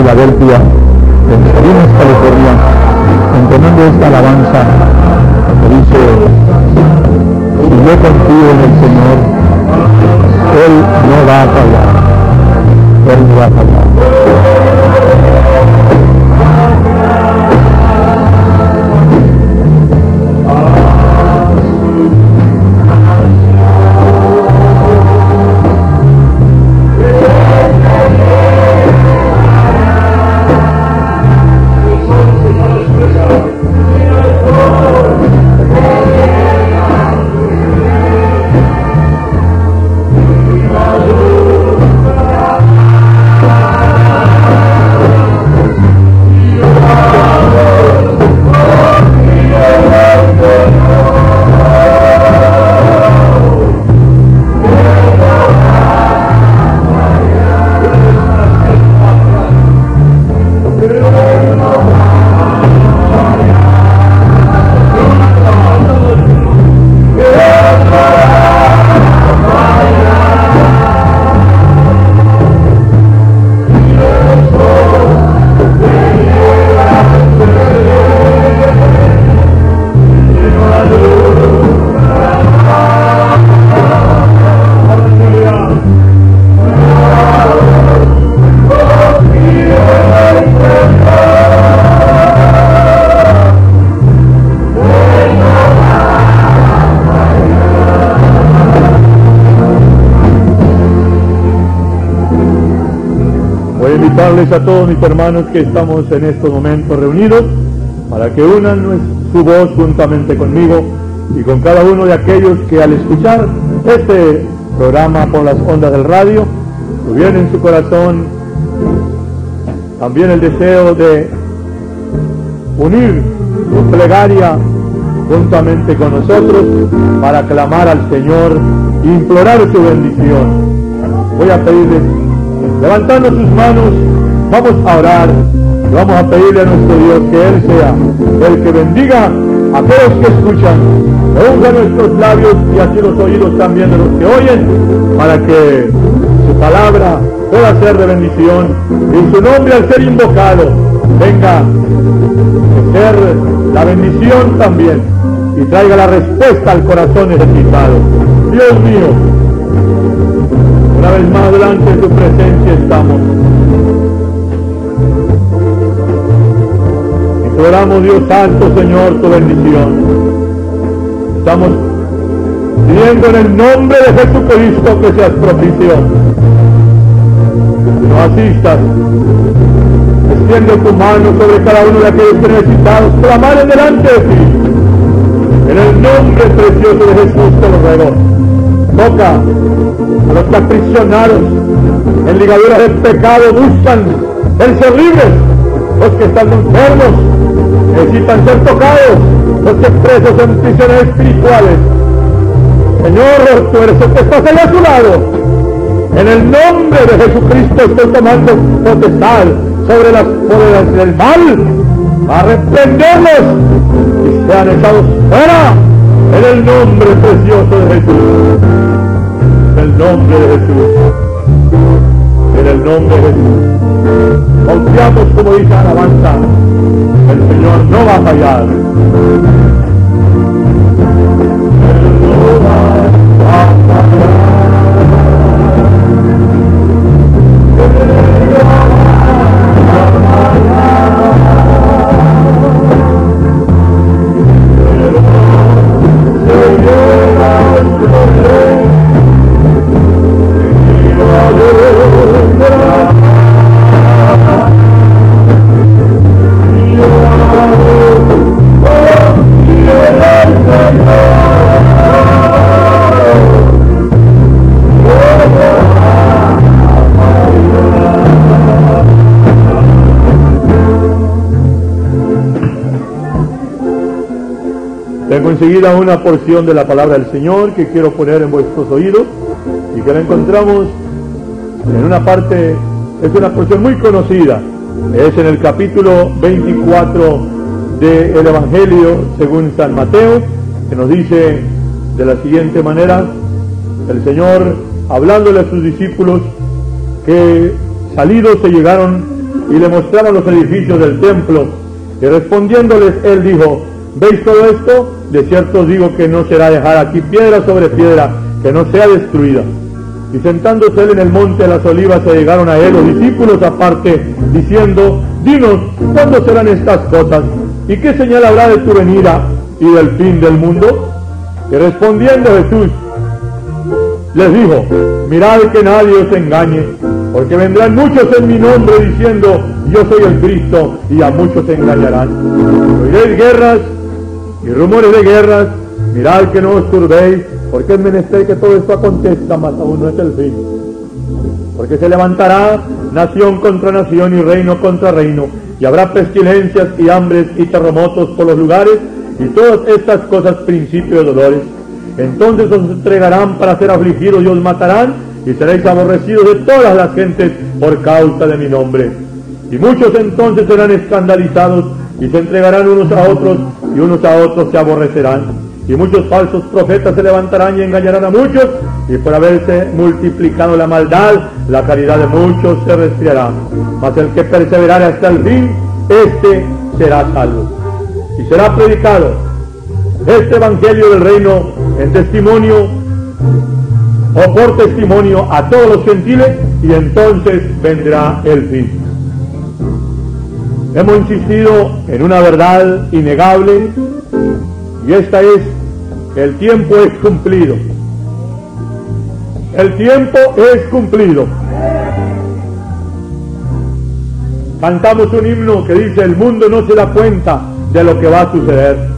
Filadelfia en Salinas, California, entonando esta alabanza que dice, si yo confío en el Señor, Él no va a fallar, Él no va a fallar. A todos mis hermanos que estamos en estos momentos reunidos para que unan su voz juntamente conmigo y con cada uno de aquellos que al escuchar este programa por las ondas del radio tuvieron en su corazón también el deseo de unir su plegaria juntamente con nosotros para clamar al Señor e implorar su bendición. Voy a pedirles, levantando sus manos, vamos a orar, y vamos a pedirle a nuestro Dios que Él sea el que bendiga a aquellos que escuchan, que nuestros labios y así los oídos también de los que oyen, para que su palabra pueda ser de bendición y su nombre al ser invocado venga a ser la bendición también y traiga la respuesta al corazón necesitado. Dios mío, una vez más delante de tu presencia estamos. Imploramos Dios Santo, Señor, tu bendición. Estamos pidiendo en el nombre de Jesucristo que seas propicio. No asistas. Extiende tu mano sobre cada uno de aquellos que necesitados clamar delante de ti. En el nombre precioso de Jesús te lo ruego. Toca a los que en ligaduras del pecado buscan el ser libres. Los que están enfermos necesitan ser tocados. Los que presos en prisiones espirituales. Señor, tú eres el que estás allá a su lado. En el nombre de Jesucristo estoy tomando potestad sobre las poderes del mal. A reprenderlos y sean echados fuera. En el nombre precioso de Jesús. En el nombre de Jesús. En el nombre de Jesús. Confiamos como dice alabanza. El Señor no va a fallar. Enseguida una porción de la palabra del Señor que quiero poner en vuestros oídos y que la encontramos en una parte, es una porción muy conocida, es en el capítulo 24 del Evangelio según San Mateo que nos dice de la siguiente manera, el Señor hablándole a sus discípulos que salidos se llegaron y le mostraron los edificios del templo y respondiéndoles él dijo, ¿veis todo esto? De cierto os digo que no será dejar aquí piedra sobre piedra, que no sea destruida. Y sentándose él en el monte de las olivas se llegaron a él los discípulos aparte, diciendo, dinos, ¿cuándo serán estas cosas? ¿Y qué señal habrá de tu venida y del fin del mundo? Y respondiendo Jesús, les dijo, mirad que nadie os engañe, porque vendrán muchos en mi nombre diciendo, yo soy el Cristo, y a muchos se engañarán. Oiréis guerras y rumores de guerras, mirad que no os turbéis, porque es menester que todo esto acontezca, mas aún no es el fin. Porque se levantará nación contra nación y reino contra reino, y habrá pestilencias y hambres y terremotos por los lugares, y todas estas cosas principio de dolores. Entonces os entregarán para ser afligidos y os matarán, y seréis aborrecidos de todas las gentes por causa de mi nombre. Y muchos entonces serán escandalizados y se entregarán unos a otros unos a otros se aborrecerán. Y muchos falsos profetas se levantarán y engañarán a muchos y por haberse multiplicado la maldad, la caridad de muchos se resfriará. Mas el que perseverare hasta el fin, este será salvo. Y será predicado este evangelio del reino en testimonio o por testimonio a todos los gentiles y entonces vendrá el fin. Hemos insistido en una verdad innegable y esta es el tiempo es cumplido. El tiempo es cumplido. Cantamos un himno que dice el mundo no se da cuenta de lo que va a suceder.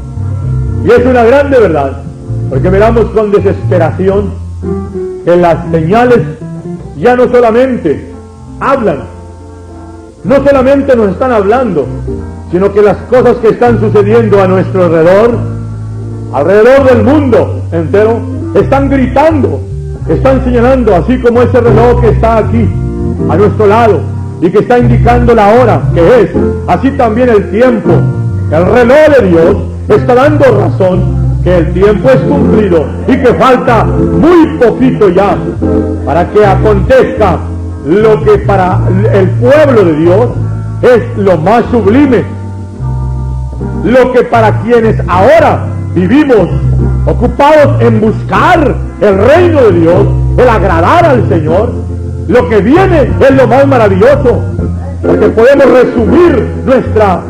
Y es una grande verdad, porque miramos con desesperación que las señales ya no solamente hablan, no solamente nos están hablando, sino que las cosas que están sucediendo a nuestro alrededor, alrededor del mundo entero, están gritando, están señalando, así como ese reloj que está aquí, a nuestro lado, y que está indicando la hora que es, así también el tiempo. El reloj de Dios está dando razón que el tiempo es cumplido y que falta muy poquito ya para que acontezca lo que para el pueblo de Dios es lo más sublime, lo que para quienes ahora vivimos ocupados en buscar el reino de Dios, el agradar al Señor, lo que viene es lo más maravilloso, porque podemos resumir nuestra,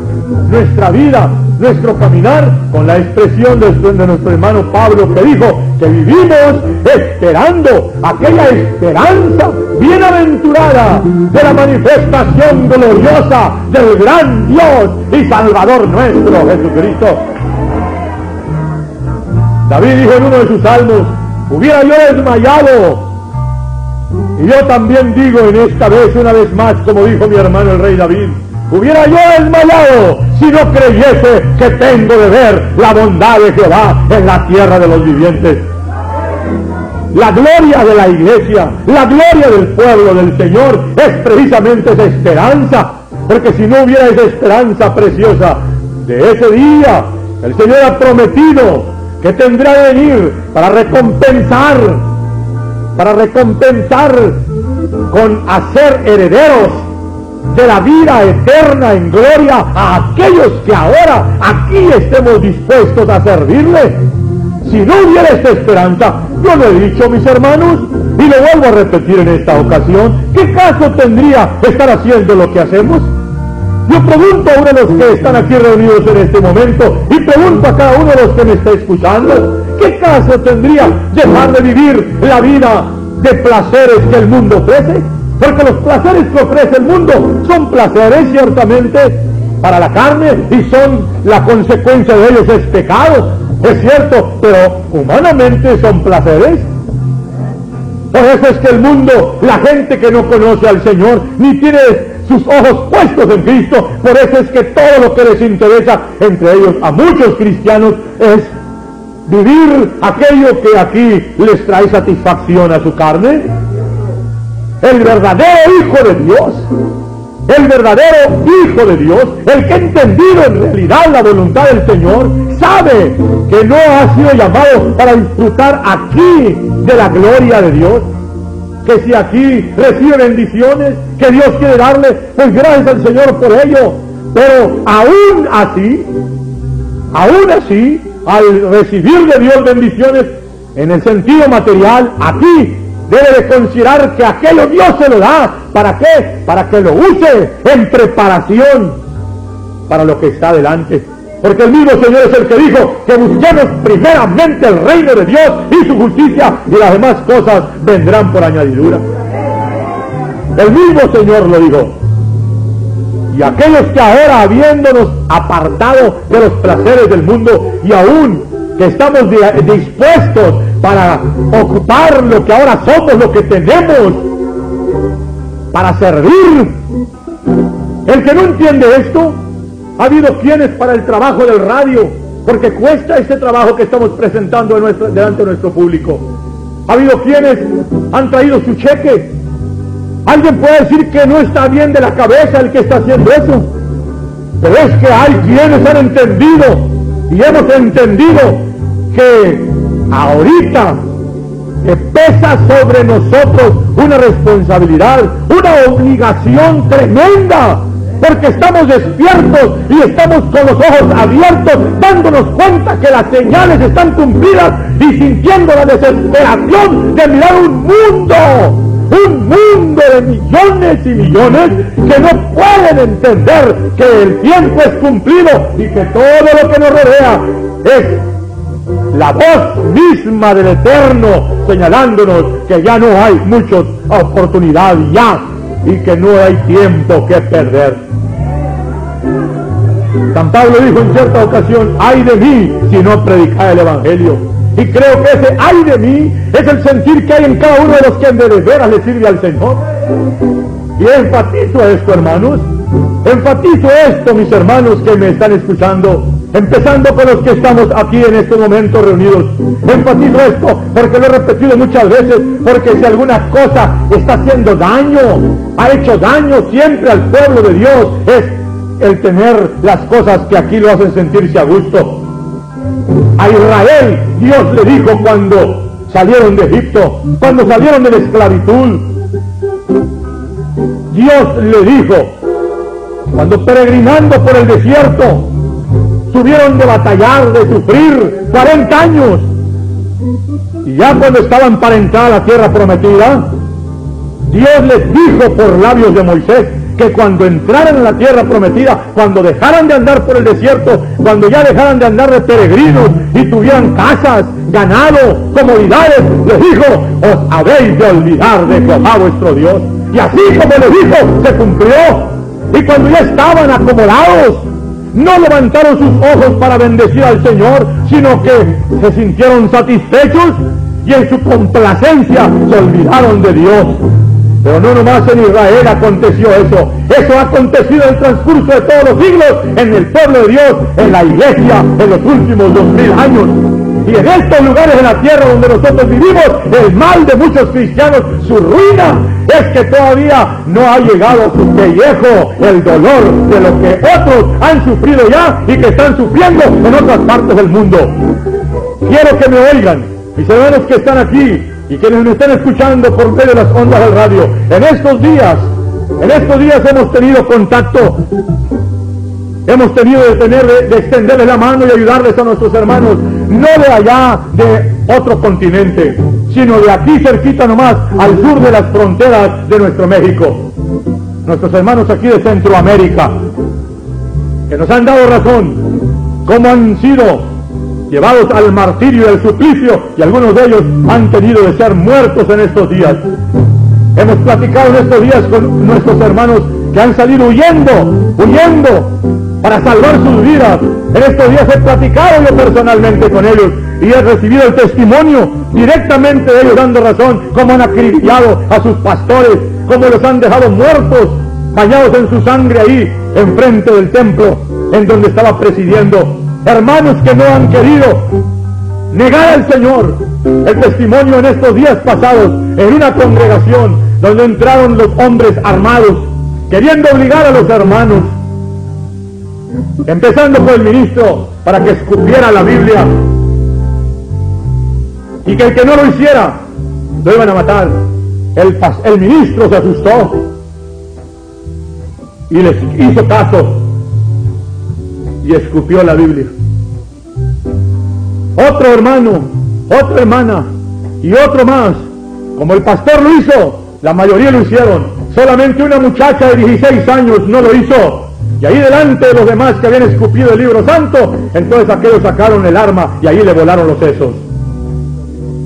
nuestra vida nuestro caminar con la expresión de, nuestro hermano Pablo que dijo que vivimos esperando aquella esperanza bienaventurada de la manifestación gloriosa del gran Dios y Salvador nuestro Jesucristo. David dijo en uno de sus salmos, hubiera yo desmayado. Y yo también digo en esta vez, una vez más, como dijo mi hermano el rey David, hubiera yo desmayado si no creyese que tengo de ver la bondad de Jehová en la tierra de los vivientes. La gloria de la iglesia, la gloria del pueblo del Señor es precisamente esa esperanza. Porque si no hubiera esa esperanza preciosa de ese día, el Señor ha prometido que tendrá de venir para recompensar, para recompensar con hacer herederos de la vida eterna en gloria a aquellos que ahora aquí estemos dispuestos a servirle. Si no hubiera esta esperanza, yo lo he dicho mis hermanos y lo vuelvo a repetir en esta ocasión, ¿qué caso tendría estar haciendo lo que hacemos? Yo pregunto a uno de los que están aquí reunidos en este momento y pregunto a cada uno de los que me está escuchando, ¿qué caso tendría dejar de vivir la vida de placeres que el mundo ofrece? Porque los placeres que ofrece el mundo son placeres ciertamente para la carne y son la consecuencia de ellos es pecado. Es cierto, pero humanamente son placeres. Por eso es que el mundo, la gente que no conoce al Señor, ni tiene sus ojos puestos en Cristo, por eso es que todo lo que les interesa, entre ellos a muchos cristianos, es vivir aquello que aquí les trae satisfacción a su carne el verdadero Hijo de Dios, el verdadero Hijo de Dios, el que ha entendido en realidad la voluntad del Señor, sabe que no ha sido llamado para disfrutar aquí de la gloria de Dios, que si aquí recibe bendiciones que Dios quiere darle, pues gracias al Señor por ello. Pero aún así, aún así, al recibir de Dios bendiciones en el sentido material, aquí debe de considerar que aquello Dios se lo da. ¿Para qué? Para que lo use en preparación para lo que está adelante. Porque el mismo Señor es el que dijo que busquemos primeramente el reino de Dios y su justicia y las demás cosas vendrán por añadidura. El mismo Señor lo dijo. Y aquellos que ahora habiéndonos apartado de los placeres del mundo y aún que estamos dispuestos para ocupar lo que ahora somos, lo que tenemos, para servir. El que no entiende esto, ha habido quienes para el trabajo del radio, porque cuesta este trabajo que estamos presentando delante de nuestro público. Ha habido quienes han traído su cheque. Alguien puede decir que no está bien de la cabeza el que está haciendo eso. Pero es que hay quienes han entendido y hemos entendido que ahorita que pesa sobre nosotros una responsabilidad, una obligación tremenda porque estamos despiertos y estamos con los ojos abiertos, dándonos cuenta que las señales están cumplidas y sintiendo la desesperación de mirar un mundo, un mundo de millones y millones que no pueden entender que el tiempo es cumplido y que todo lo que nos rodea es la voz misma del Eterno señalándonos que ya no hay muchas oportunidades ya y que no hay tiempo que perder. San Pablo dijo en cierta ocasión, ay de mí si no predicar el Evangelio. Y creo que ese ay de mí es el sentir que hay en cada uno de los que de veras le sirve al Señor. Y enfatizo esto, hermanos. Enfatizo esto, mis hermanos que me están escuchando. Empezando con los que estamos aquí en este momento reunidos. Enfatizo esto porque lo he repetido muchas veces, porque si alguna cosa está haciendo daño, ha hecho daño siempre al pueblo de Dios, es el tener las cosas que aquí lo hacen sentirse a gusto. A Israel Dios le dijo cuando salieron de Egipto, cuando salieron de la esclavitud, Dios le dijo, cuando peregrinando por el desierto, tuvieron de batallar, de sufrir 40 años, y ya cuando estaban para entrar a la tierra prometida, Dios les dijo por labios de Moisés, que cuando entraran en la tierra prometida, cuando dejaran de andar por el desierto, cuando ya dejaran de andar de peregrinos y tuvieran casas, ganado, comodidades, les dijo, os habéis de olvidar de Jehová vuestro Dios. Y así como le dijo, se cumplió. Y cuando ya estaban acomodados, no levantaron sus ojos para bendecir al Señor, sino que se sintieron satisfechos y en su complacencia se olvidaron de Dios. Pero no nomás en Israel aconteció eso. Eso ha acontecido en el transcurso de todos los siglos en el pueblo de Dios, en la iglesia, en los últimos dos mil años. Y en estos lugares de la tierra donde nosotros vivimos, el mal de muchos cristianos, su ruina, es que todavía no ha llegado su pellejo el dolor de lo que otros han sufrido ya y que están sufriendo en otras partes del mundo. Quiero que me oigan, mis hermanos que están aquí, y quienes me están escuchando por medio de las ondas del radio, en estos días, en estos días hemos tenido contacto, hemos tenido de tener, de extenderles la mano y ayudarles a nuestros hermanos, no de allá de otro continente, sino de aquí cerquita nomás, al sur de las fronteras de nuestro México. Nuestros hermanos aquí de Centroamérica, que nos han dado razón, cómo han sido llevados al martirio y al suplicio, y algunos de ellos han tenido de ser muertos en estos días. Hemos platicado en estos días con nuestros hermanos que han salido huyendo, huyendo para salvar sus vidas. En estos días he platicado yo personalmente con ellos y he recibido el testimonio directamente de ellos dando razón, cómo han acribillado a sus pastores, cómo los han dejado muertos, bañados en su sangre ahí, enfrente del templo, en donde estaba presidiendo hermanos que no han querido negar al Señor. El testimonio en estos días pasados, en una congregación donde entraron los hombres armados queriendo obligar a los hermanos, empezando por el ministro, para que escupiera la Biblia, y que el que no lo hiciera, lo iban a matar. El, el ministro se asustó y les hizo caso y escupió la Biblia. Otro hermano, otra hermana y otro más, como el pastor lo hizo, la mayoría lo hicieron. Solamente una muchacha de 16 años no lo hizo. Y ahí delante de los demás que habían escupido el libro santo, entonces aquellos sacaron el arma y ahí le volaron los sesos.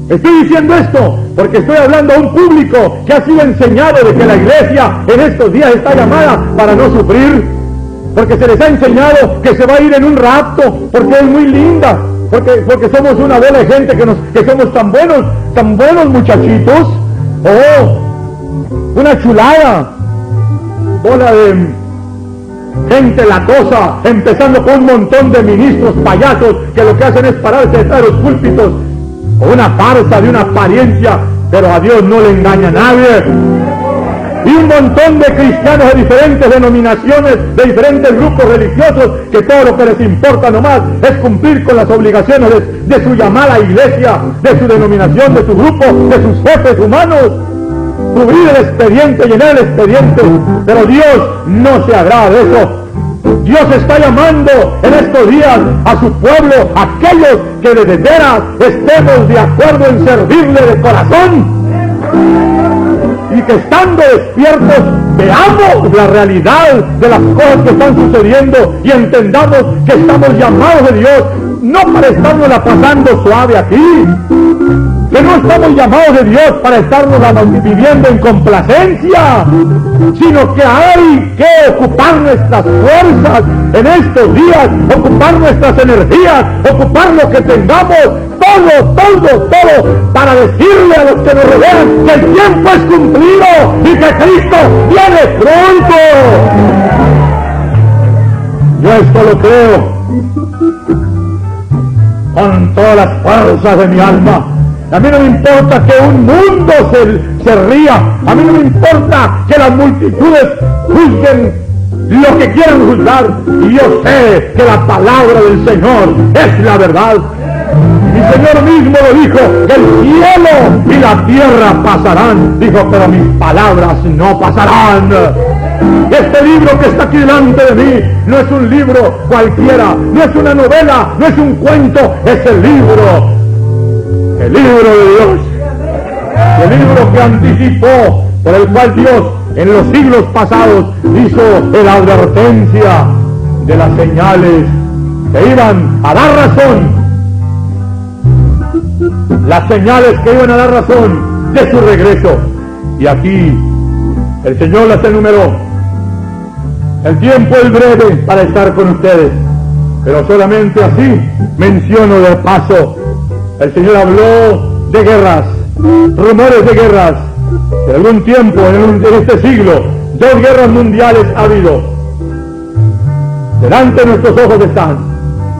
Estoy diciendo esto porque estoy hablando a un público que ha sido enseñado de que la iglesia en estos días está llamada para no sufrir. Porque se les ha enseñado que se va a ir en un rapto, porque es muy linda, porque, porque somos una bola de gente que, nos, que somos tan buenos, tan buenos muchachitos. Oh, una chulada, bola de gente la cosa, empezando con un montón de ministros payasos que lo que hacen es pararse de los púlpitos o una farsa de una apariencia, pero a Dios no le engaña a nadie. Y un montón de cristianos de diferentes denominaciones, de diferentes grupos religiosos, que todo lo que les importa nomás es cumplir con las obligaciones de, su llamada iglesia, de su denominación, de su grupo, de sus jefes humanos. Cubrir el expediente, llenar el expediente, pero Dios no se agrada de eso. Dios está llamando en estos días a su pueblo, aquellos que de veras estemos de acuerdo en servirle de corazón. Y que estando despiertos veamos la realidad de las cosas que están sucediendo y entendamos que estamos llamados de Dios, no para estarnos la pasando suave aquí, que no estamos llamados de Dios para estarnos viviendo en complacencia, sino que hay que ocupar nuestras fuerzas en estos días, ocupar nuestras energías, ocupar lo que tengamos, todo, todo, todo, para decirle a los que nos rodean que el tiempo es cumplido y que Cristo viene pronto. Yo esto lo creo con todas las fuerzas de mi alma a mí no me importa que un mundo se, ría. A mí no me importa que las multitudes juzguen lo que quieran juzgar. Y yo sé que la palabra del Señor es la verdad. Mi Señor mismo lo dijo, el cielo y la tierra pasarán. Dijo, pero mis palabras no pasarán. Este libro que está aquí delante de mí no es un libro cualquiera, no es una novela, no es un cuento, es el libro el libro de Dios, el libro que anticipó, por el cual Dios en los siglos pasados hizo la advertencia de las señales que iban a dar razón, las señales que iban a dar razón de su regreso. Y aquí el Señor las enumeró. El tiempo es breve para estar con ustedes, pero solamente así menciono de paso el Señor habló de guerras, rumores de guerras. En algún tiempo, en, este siglo, dos guerras mundiales ha habido. Delante de nuestros ojos están.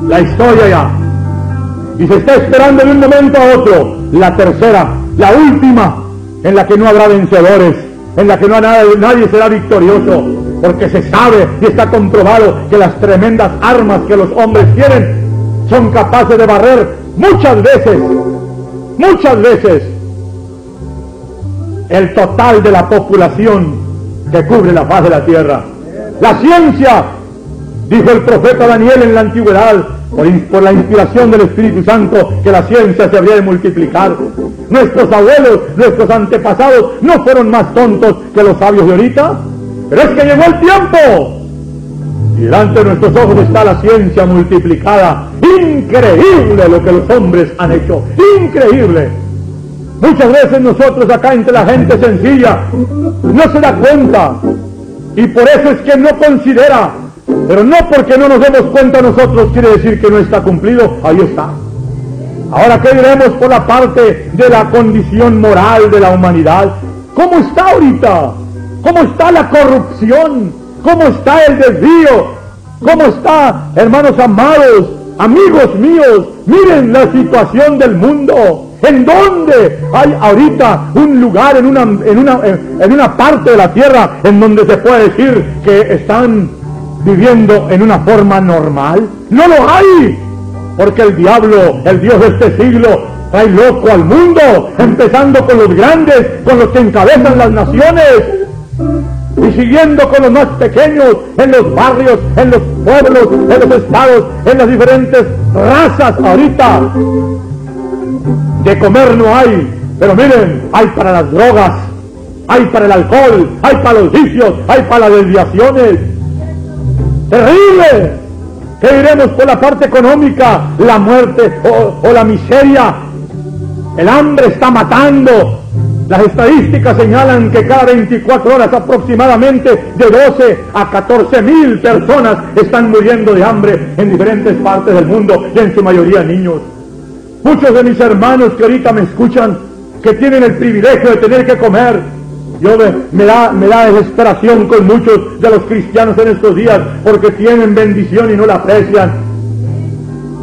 La historia ya. Y se está esperando de un momento a otro la tercera, la última, en la que no habrá vencedores, en la que no nadie, nadie será victorioso, porque se sabe y está comprobado que las tremendas armas que los hombres tienen son capaces de barrer muchas veces, muchas veces, el total de la población que cubre la faz de la tierra. La ciencia, dijo el profeta Daniel en la antigüedad, por, la inspiración del Espíritu Santo, que la ciencia se habría de multiplicar. Nuestros abuelos, nuestros antepasados, no fueron más tontos que los sabios de ahorita. Pero es que llegó el tiempo y delante de nuestros ojos está la ciencia multiplicada. Increíble lo que los hombres han hecho. Increíble. Muchas veces nosotros acá entre la gente sencilla no se da cuenta. Y por eso es que no considera. Pero no porque no nos demos cuenta nosotros quiere decir que no está cumplido. Ahí está. Ahora, ¿qué diremos por la parte de la condición moral de la humanidad? ¿Cómo está ahorita? ¿Cómo está la corrupción? ¿Cómo está el desvío? ¿Cómo está, hermanos amados, amigos míos? Miren la situación del mundo. ¿En dónde hay ahorita un lugar en una, en una, en una parte de la tierra en donde se puede decir que están viviendo en una forma normal? No lo hay. Porque el diablo, el Dios de este siglo, trae loco al mundo, empezando con los grandes, con los que encabezan las naciones, y siguiendo con los más pequeños, en los barrios, en los pueblos, en los estados, en las diferentes razas ahorita. De comer no hay, pero miren, hay para las drogas, hay para el alcohol, hay para los vicios, hay para las desviaciones. Terrible. ¿Qué diremos por la parte económica? La muerte o, o la miseria. El hambre está matando. Las estadísticas señalan que cada 24 horas aproximadamente de 12 a 14 mil personas están muriendo de hambre en diferentes partes del mundo y en su mayoría niños. Muchos de mis hermanos que ahorita me escuchan, que tienen el privilegio de tener que comer, yo me, da, me da desesperación con muchos de los cristianos en estos días porque tienen bendición y no la aprecian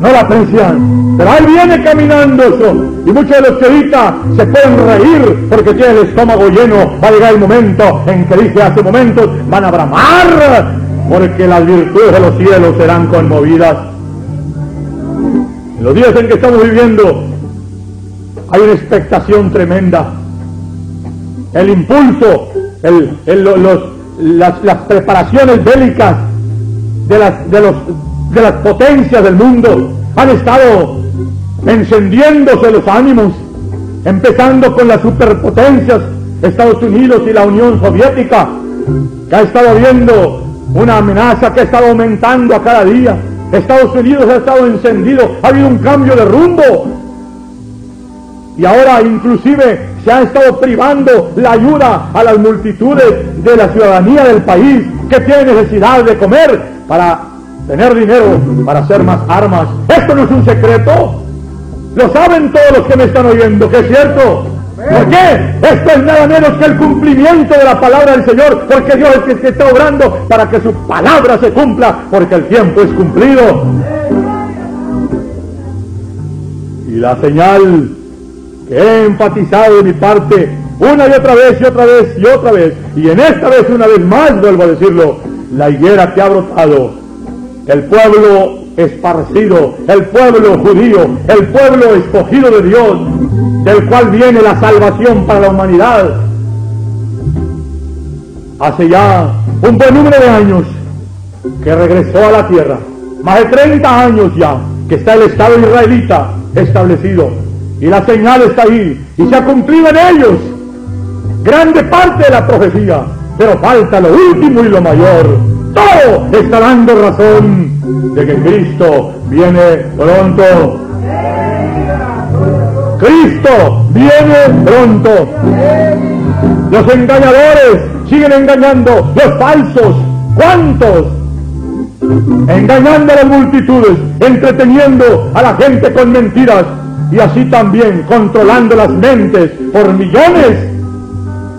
no la aprecian. Pero ahí viene caminando eso. Y muchos de los que ahorita se pueden reír porque tienen el estómago lleno. Va a llegar el momento en que dije hace momentos, van a bramar porque las virtudes de los cielos serán conmovidas. En los días en que estamos viviendo hay una expectación tremenda. El impulso, el, los, las, las, preparaciones bélicas de, las, de los de las potencias del mundo han estado encendiéndose los ánimos, empezando con las superpotencias, Estados Unidos y la Unión Soviética, que ha estado viendo una amenaza que ha estado aumentando a cada día. Estados Unidos ha estado encendido, ha habido un cambio de rumbo. Y ahora inclusive se ha estado privando la ayuda a las multitudes de la ciudadanía del país que tiene necesidad de comer para tener dinero para hacer más armas. Esto no es un secreto. Lo saben todos los que me están oyendo, que es cierto. ¿Por qué? Esto es nada menos que el cumplimiento de la palabra del Señor, porque Dios es el que está obrando para que su palabra se cumpla, porque el tiempo es cumplido. Y la señal que he enfatizado de mi parte una y otra vez y otra vez y otra vez, y en esta vez una vez más vuelvo a decirlo, la higuera que ha brotado el pueblo esparcido, el pueblo judío, el pueblo escogido de Dios, del cual viene la salvación para la humanidad. Hace ya un buen número de años que regresó a la tierra, más de 30 años ya que está el Estado israelita establecido. Y la señal está ahí y se ha cumplido en ellos grande parte de la profecía, pero falta lo último y lo mayor todo está dando razón de que Cristo viene pronto. Cristo viene pronto. Los engañadores siguen engañando, los falsos, ¿cuántos? Engañando a las multitudes, entreteniendo a la gente con mentiras y así también controlando las mentes por millones.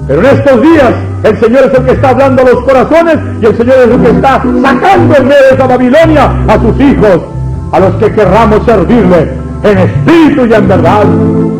Pero en estos días el Señor es el que está hablando a los corazones y el Señor es el que está sacando en medio de esa Babilonia a sus hijos, a los que querramos servirle en espíritu y en verdad.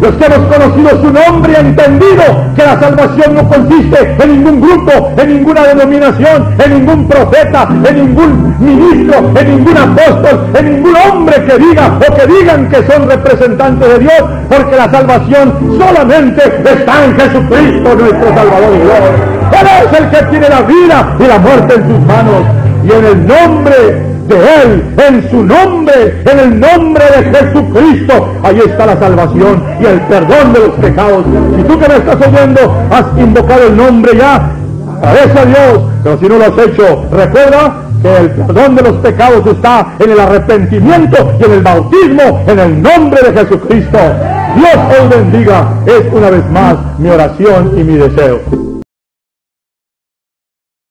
Los que hemos conocido su nombre y entendido que la salvación no consiste en ningún grupo, en ninguna denominación, en ningún profeta, en ningún ministro, en ningún apóstol, en ningún hombre que diga o que digan que son representantes de Dios, porque la salvación solamente está en Jesucristo, nuestro Salvador y Dios. Él es el que tiene la vida y la muerte en sus manos. Y en el nombre de Él, en su nombre, en el nombre de Jesucristo. Ahí está la salvación y el perdón de los pecados. Si tú que me estás oyendo has invocado el nombre ya, agradece a Dios, pero si no lo has hecho, recuerda que el perdón de los pecados está en el arrepentimiento y en el bautismo en el nombre de Jesucristo. Dios os bendiga. Es una vez más mi oración y mi deseo.